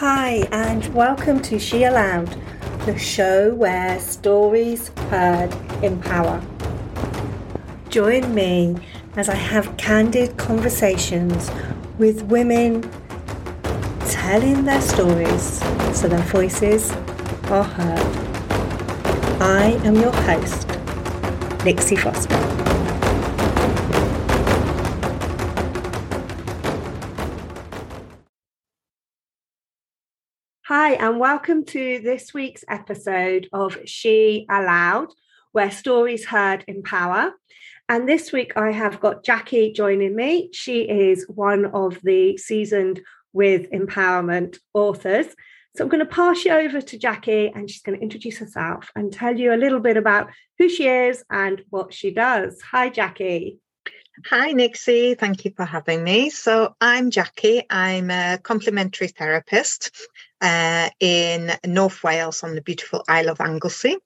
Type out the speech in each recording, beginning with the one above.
Hi, and welcome to She Aloud, the show where stories heard empower. Join me as I have candid conversations with women telling their stories so their voices are heard. I am your host, Nixie Foster. Hi, and welcome to this week's episode of She Aloud, where stories heard empower. And this week I have got Jackie joining me. She is one of the seasoned with empowerment authors. So I'm going to pass you over to Jackie and she's going to introduce herself and tell you a little bit about who she is and what she does. Hi, Jackie. Hi, Nixie. Thank you for having me. So, I'm Jackie. I'm a complementary therapist uh, in North Wales on the beautiful Isle of Anglesey.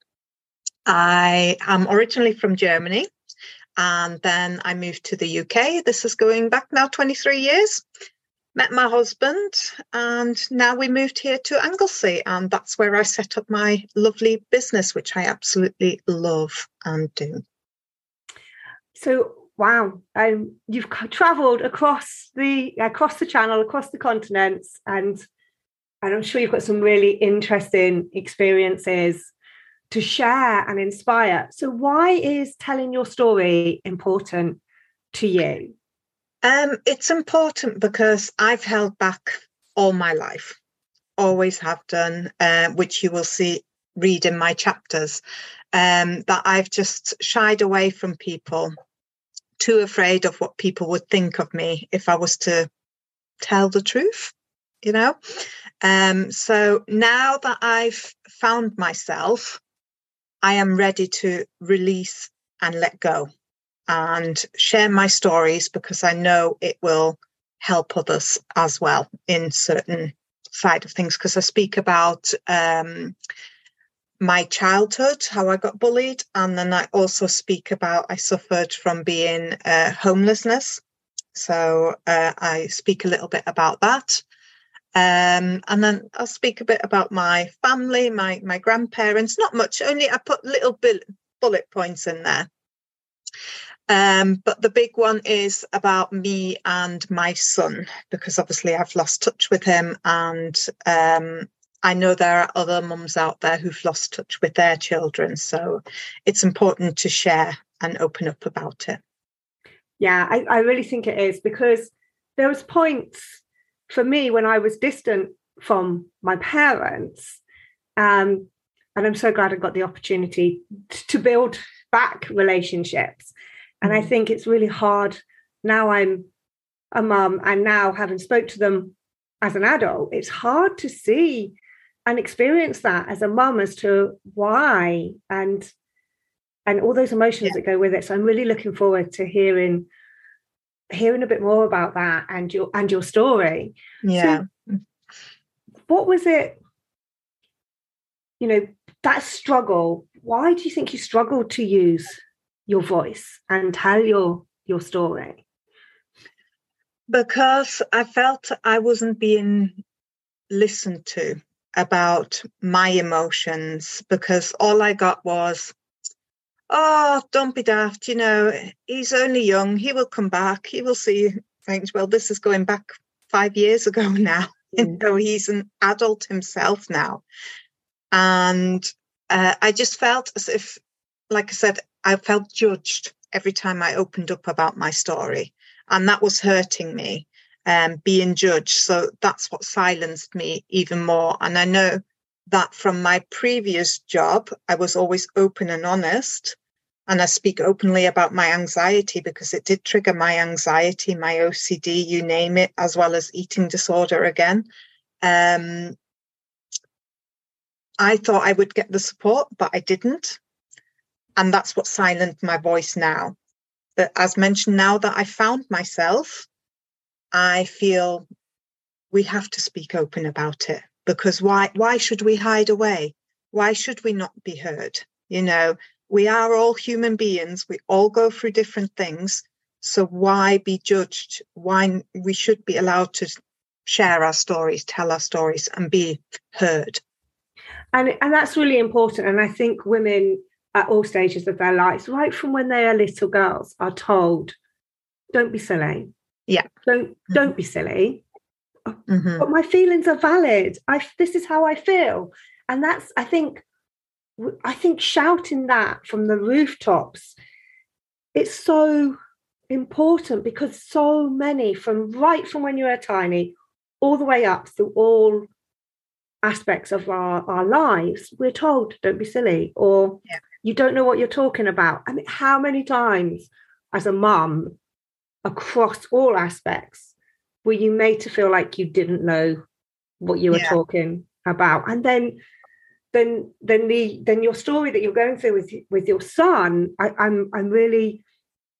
I am originally from Germany and then I moved to the UK. This is going back now 23 years. Met my husband, and now we moved here to Anglesey, and that's where I set up my lovely business, which I absolutely love and do. So, wow, um, you've travelled across the across the channel, across the continents, and and I'm sure you've got some really interesting experiences to share and inspire. So, why is telling your story important to you? Um, it's important because I've held back all my life, always have done, uh, which you will see read in my chapters. Um, that I've just shied away from people, too afraid of what people would think of me if I was to tell the truth, you know. Um, so now that I've found myself, I am ready to release and let go and share my stories because I know it will help others as well in certain side of things. Because I speak about um, my childhood, how I got bullied, and then I also speak about I suffered from being uh, homelessness. So uh, I speak a little bit about that. Um, and then I'll speak a bit about my family, my my grandparents. Not much, only I put little bullet points in there. Um, but the big one is about me and my son, because obviously I've lost touch with him. And um, I know there are other mums out there who've lost touch with their children. So it's important to share and open up about it. Yeah, I, I really think it is because there was points for me, when I was distant from my parents, um, and I'm so glad I got the opportunity to build back relationships. And I mm. think it's really hard now I'm a mum and now having spoke to them as an adult, it's hard to see and experience that as a mum as to why and and all those emotions yeah. that go with it. So I'm really looking forward to hearing hearing a bit more about that and your and your story. Yeah. So what was it? You know, that struggle. Why do you think you struggled to use your voice and tell your your story? Because I felt I wasn't being listened to about my emotions because all I got was oh, don't be daft, you know, he's only young, he will come back, he will see things. Well, this is going back five years ago now. You mm. know, he's an adult himself now. And uh, I just felt as if, like I said, I felt judged every time I opened up about my story. And that was hurting me, um, being judged. So that's what silenced me even more. And I know that from my previous job, I was always open and honest and I speak openly about my anxiety because it did trigger my anxiety, my OCD, you name it, as well as eating disorder again. Um, I thought I would get the support, but I didn't. And that's what silenced my voice now. But as mentioned, now that I found myself, I feel we have to speak open about it because why why should we hide away? Why should we not be heard? You know, we are all human beings. We all go through different things. So why be judged? Why we should be allowed to share our stories, tell our stories, and be heard. And and that's really important. And I think women at all stages of their lives, right from when they are little girls, are told, "Don't be silly." Yeah. Don't mm-hmm. don't be silly. Mm-hmm. But my feelings are valid. I this is how I feel, and that's I think I think shouting that from the rooftops, it's so important because so many from right from when you were tiny all the way up through all aspects of our, our lives, we're told, don't be silly, or yeah. you don't know what you're talking about. I mean, how many times as a mum across all aspects were you made to feel like you didn't know what you were yeah. talking about? And then then then the then your story that you're going through with with your son, I, I'm I'm really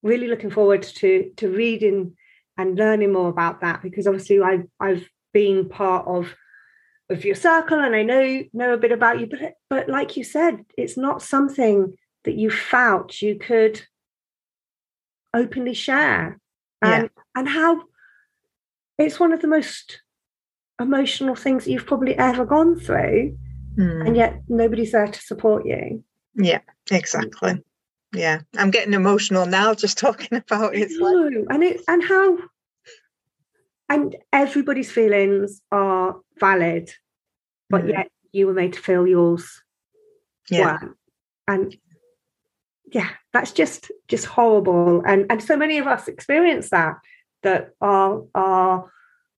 really looking forward to to reading and learning more about that because obviously I've I've been part of of your circle and I know know a bit about you, but but like you said, it's not something that you felt you could openly share. And yeah. and how it's one of the most emotional things that you've probably ever gone through. Mm. And yet nobody's there to support you. Yeah, exactly yeah i'm getting emotional now just talking about it No, and it and how and everybody's feelings are valid but mm. yet you were made to feel yours yeah and yeah that's just just horrible and and so many of us experience that that our our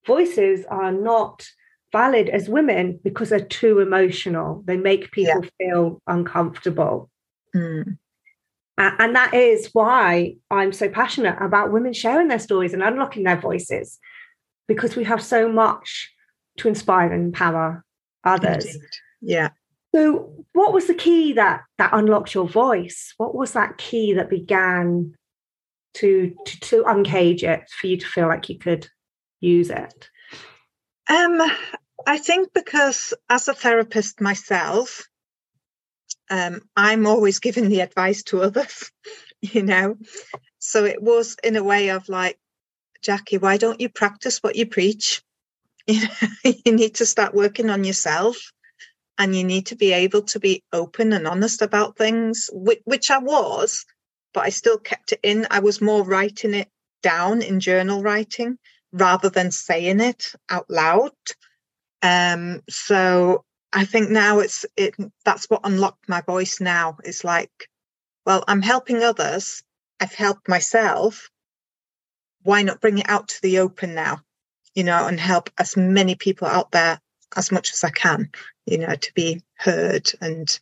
voices are not valid as women because they're too emotional they make people yeah. feel uncomfortable mm. And that is why I'm so passionate about women sharing their stories and unlocking their voices, because we have so much to inspire and empower others. Indeed. Yeah. So, what was the key that that unlocked your voice? What was that key that began to to, to uncage it for you to feel like you could use it? Um, I think because as a therapist myself, um, I'm always giving the advice to others, you know. So it was in a way of like, Jackie, why don't you practice what you preach? You, need to start working on yourself and you need to be able to be open and honest about things, which, which I was, but I still kept it in. I was more writing it down in journal writing rather than saying it out loud. Um, so I think now it's it that's what unlocked my voice now. It's like, well, I'm helping others. I've helped myself. Why not bring it out to the open now? You know, and help as many people out there as much as I can, you know, to be heard and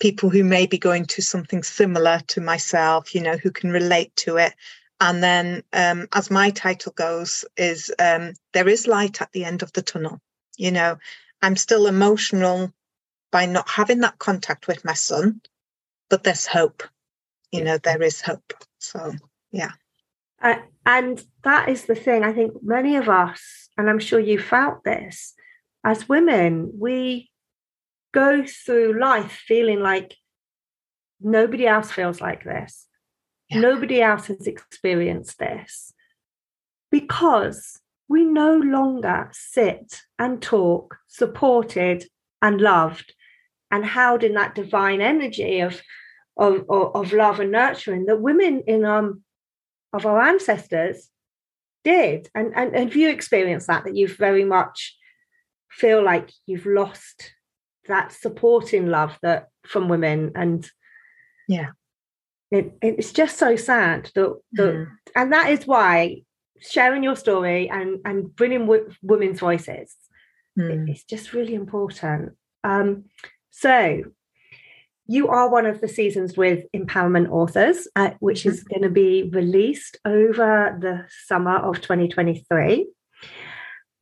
people who may be going to something similar to myself, you know, who can relate to it. And then, um, as my title goes, is um, there is light at the end of the tunnel. You know, I'm still emotional by not having that contact with my son, but there's hope. You know, there is hope. So, yeah. Uh, and that is the thing. I think many of us, and I'm sure you felt this, as women, we go through life feeling like nobody else feels like this. Yeah. Nobody else has experienced this because we no longer sit and talk supported and loved. And held in that divine energy of of, of, love and nurturing that women in um of our ancestors did? And, and and if you experience that that you very much feel like you've lost that supporting love that from women? And yeah. it, it's just so sad that, that mm. and that is why sharing your story and and bringing w- women's voices mm. it's just really important um, so you are one of the seasoned with empowerment authors uh, which is mm-hmm. going to be released over the summer of 2023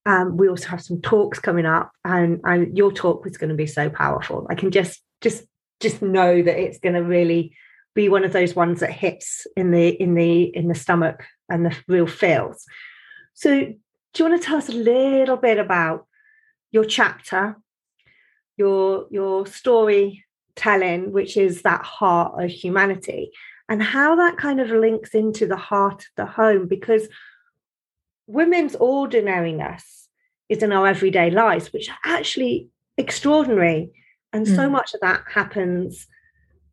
um, we also have some talks coming up and, and your talk is going to be so powerful i can just just just know that it's going to really be one of those ones that hits in the in the in the stomach and the real feels. So, do you want to tell us a little bit about your chapter, your your story telling, which is that heart of humanity, and how that kind of links into the heart of the home? Because women's ordinariness is in our everyday lives, which are actually extraordinary. And mm. so much of that happens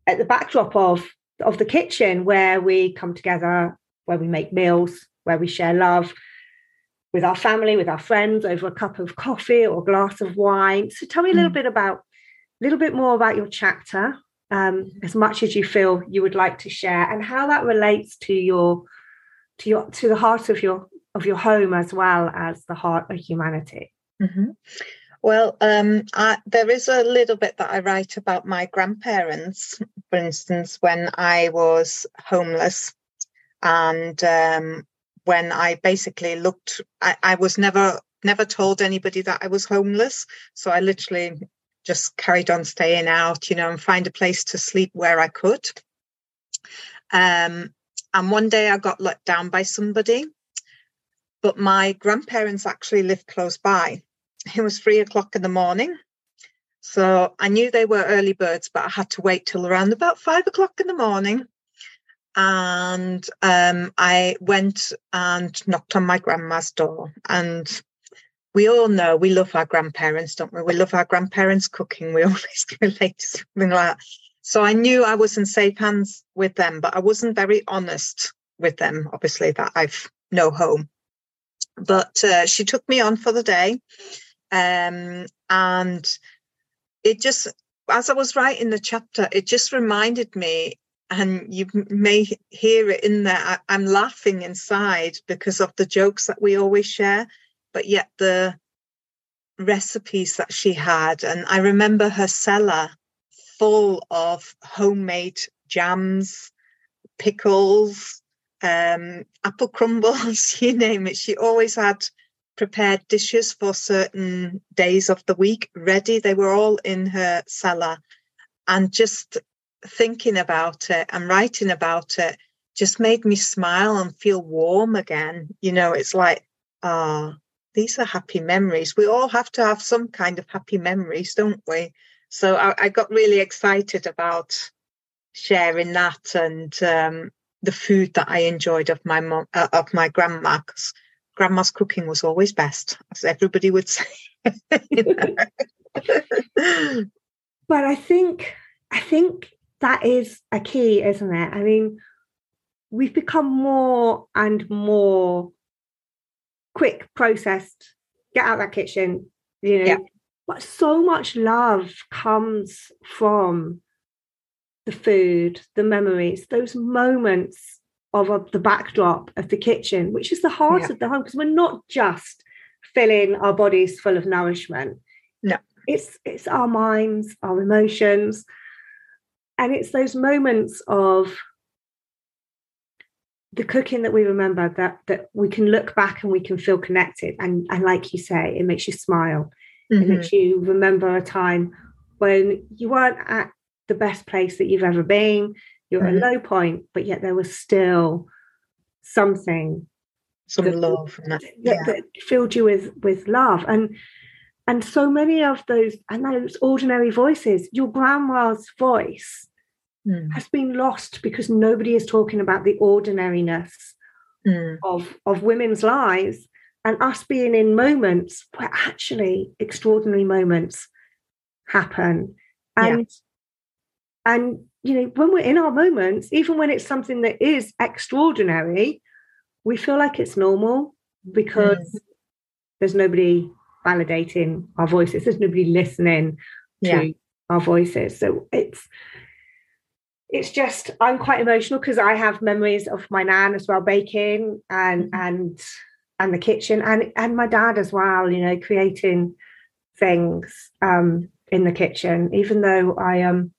at the backdrop of, of the kitchen where we come together, where we make meals, where we share love with our family, with our friends over a cup of coffee or a glass of wine. So tell me a little mm. bit about a little bit more about your chapter, um, as much as you feel you would like to share, and how that relates to your to your to the heart of your of your home as well as the heart of humanity. Mm-hmm. Well, um, I, there is a little bit that I write about my grandparents. For instance, when I was homeless, and um, when I basically looked, I, I was never never told anybody that I was homeless. So I literally just carried on staying out, you know, and find a place to sleep where I could. Um, and one day I got let down by somebody, but my grandparents actually lived close by. It was three o'clock in the morning. So I knew they were early birds, but I had to wait till around about five o'clock in the morning. And um, I went and knocked on my grandma's door. And we all know we love our grandparents, don't we? We love our grandparents' cooking. We always relate to something like that. So I knew I was in safe hands with them, but I wasn't very honest with them, obviously, that I've no home. But uh, she took me on for the day. Um, and it just, as I was writing the chapter, it just reminded me, and you may hear it in there, I, I'm laughing inside because of the jokes that we always share but yet the recipes that she had. And I remember her cellar full of homemade jams, pickles, um, apple crumbles, you name it. She always had prepared dishes for certain days of the week ready. They were all in her cellar. And just thinking about it and writing about it just made me smile and feel warm again. You know, it's like, ah, oh, these are happy memories. We all have to have some kind of happy memories, don't we? So I, I got really excited about sharing that and um, the food that I enjoyed of my mom, uh, of my grandma. Because grandma's cooking was always best, as everybody would say. but I think I think that is a key, isn't it? I mean, we've become more and more quick processed get out that kitchen you know yeah. but so much love comes from the food the memories those moments of, of the backdrop of the kitchen which is the heart yeah. of the home because we're not just filling our bodies full of nourishment no it's it's our minds our emotions and it's those moments of the cooking that we remember that that we can look back and we can feel connected and and like you say it makes you smile mm-hmm. it makes you remember a time when you weren't at the best place that you've ever been you're mm-hmm. at a mm-hmm. low point but yet there was still something some that, love that, yeah. that, filled you with with love and and so many of those and those ordinary voices your grandma's voice mm. has been lost because nobody is talking about the ordinariness mm. of, of women's lives and us being in moments where actually extraordinary moments happen. And yeah. and you know, when we're in our moments, even when it's something that is extraordinary, we feel like it's normal because mm. there's nobody validating our voices, there's nobody listening to yeah. our voices. So it's it's just I'm quite emotional because I have memories of my nan as well baking and mm-hmm. and and the kitchen and and my dad as well, you know, creating things um, in the kitchen, even though I um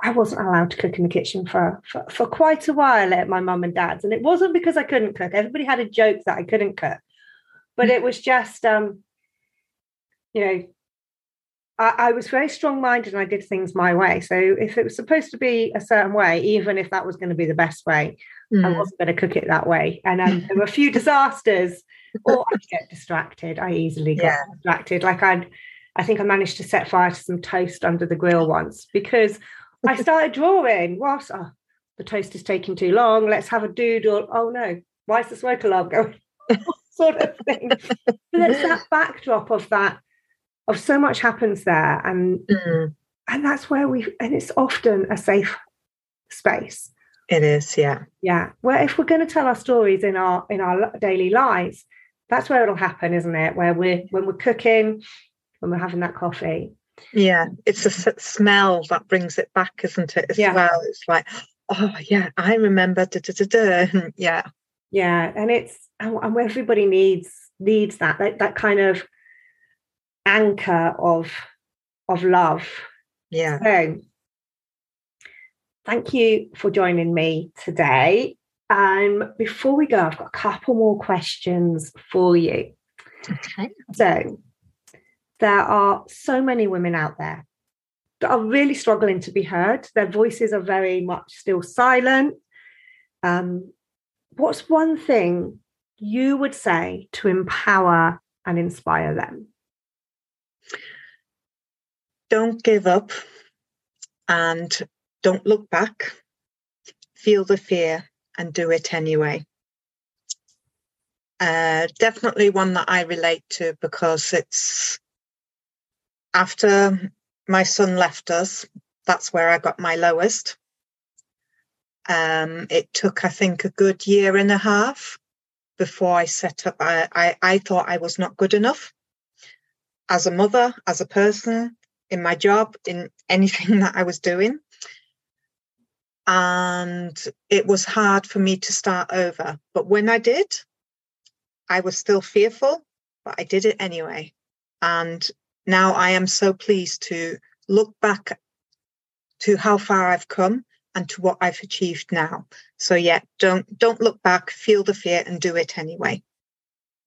I wasn't allowed to cook in the kitchen for, for, for quite a while at my mum and dad's. And it wasn't because I couldn't cook. Everybody had a joke that I couldn't cook. But it was just um, you know, I, I was very strong minded and I did things my way. So if it was supposed to be a certain way, even if that was going to be the best way, mm. I wasn't going to cook it that way. And um, there were a few disasters, or I'd get distracted. I easily got yeah. distracted. Like I'd, I think I managed to set fire to some toast under the grill once because I started drawing. Whilst oh, the toast is taking too long, let's have a doodle. Oh no, why is the smoke alarm going? sort of thing. but it's that backdrop of that, of so much happens there. And mm. and that's where we and it's often a safe space. It is, yeah. Yeah. Where if we're going to tell our stories in our in our daily lives, that's where it'll happen, isn't it? Where we're when we're cooking, when we're having that coffee. Yeah, it's a smell that brings it back, isn't it? As yeah. well, it's like, oh yeah, I remember. Da, da, da, yeah, yeah, and it's and, and everybody needs needs that, that that kind of anchor of of love. Yeah. So, thank you for joining me today. Um, before we go, I've got a couple more questions for you. Okay. So, there are so many women out there that are really struggling to be heard. Their voices are very much still silent. Um, what's one thing you would say to empower and inspire them? Don't give up and don't look back. Feel the fear and do it anyway. Uh, definitely one that I relate to because it's after my son left us, that's where I got my lowest. Um, it took, I think, a good year and a half before I set up. I, I, I thought I was not good enough as a mother, as a person, in my job, in anything that I was doing and it was hard for me to start over. But when I did, I was still fearful, but I did it anyway. And now I am so pleased to look back to how far I've come and to what I've achieved now. So yeah, don't don't look back, feel the fear and do it anyway.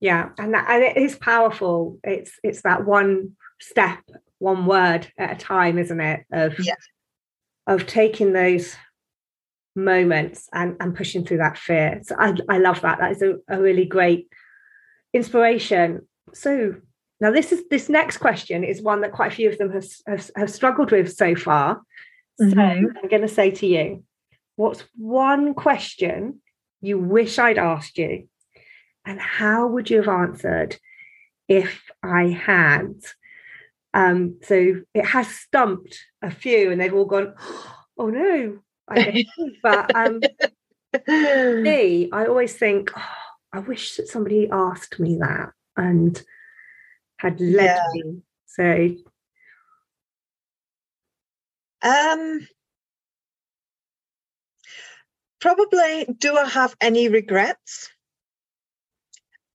Yeah, and, that, and it is powerful. It's it's that one step, one word at a time, isn't it? Of yeah. of taking those moments and, and pushing through that fear. So I, I love that. That is a, a really great inspiration. So now this is this next question is one that quite a few of them have, have, have struggled with so far. Mm-hmm. So I'm going to say to you, what's one question you wish I'd asked you? And how would you have answered if I had? Um, so it has stumped a few, and they've all gone, oh no, I but um, me, I always think, oh, I wish that somebody asked me that and had led yeah. me. So, um, probably, do I have any regrets?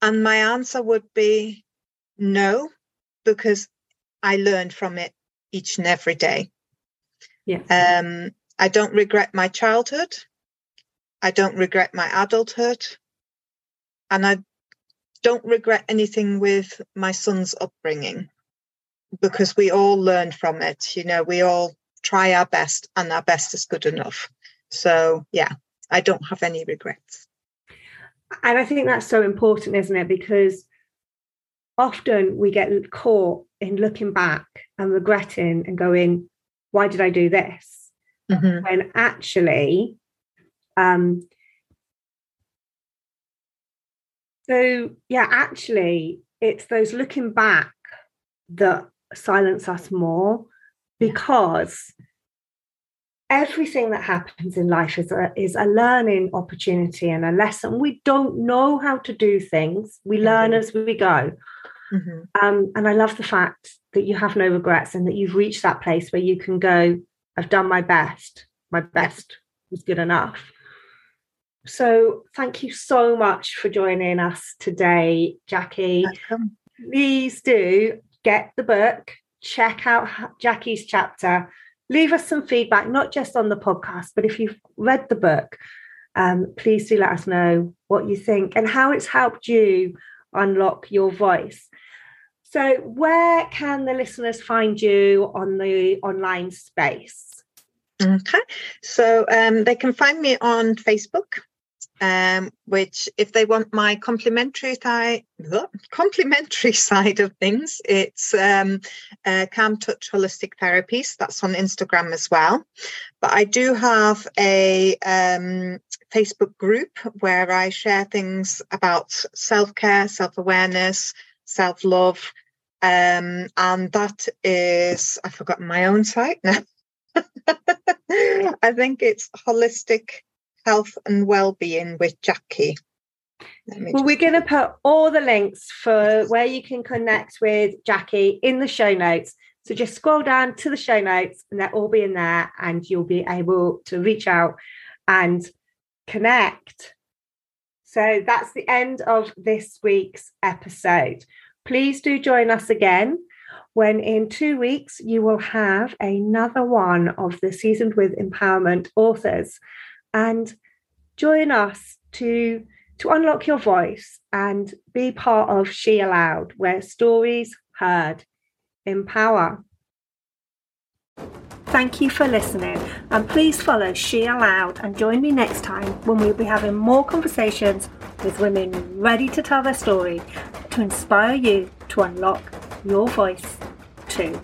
And my answer would be no, because I learned from it each and every day. Yeah. Um, I don't regret my childhood. I don't regret my adulthood. And I don't regret anything with my son's upbringing because we all learn from it. You know, we all try our best and our best is good enough. So, yeah, I don't have any regrets. And I think that's so important, isn't it? Because often we get caught in looking back and regretting and going, why did I do this? mm-hmm. when actually um so yeah actually it's those looking back that silence us more because everything that happens in life is a, is a learning opportunity and a lesson we don't know how to do things we learn mm-hmm. as we go mm-hmm. um, and i love the fact that you have no regrets and that you've reached that place where you can go I've done my best. My best was good enough. So thank you so much for joining us today, Jackie. Please do get the book, check out Jackie's chapter, leave us some feedback, not just on the podcast, but if you've read the book, um, please do let us know what you think and how it's helped you unlock your voice. So, where can the listeners find you on the online space? Okay, so um, they can find me on Facebook, um, which if they want my complementary side, complementary side of things, it's um, uh, Calm Touch Holistic Therapies. That's on Instagram as well. But I do have a um, Facebook group where I share things about self care, self awareness, self love. Um, and that is, I've forgotten my own site now. I think it's holistic health and well-being with Jackie. Well, we're going to put all the links for where you can connect with Jackie in the show notes. So just scroll down to the show notes and they'll all be in there, and you'll be able to reach out and connect. So that's the end of this week's episode. Please do join us again when in two weeks you will have another one of the Seasoned with Empowerment authors. And join us to, to unlock your voice and be part of She Aloud, where stories heard empower. Thank you for listening, and please follow She Aloud and join me next time when we'll be having more conversations with women ready to tell their story to inspire you to unlock your voice too.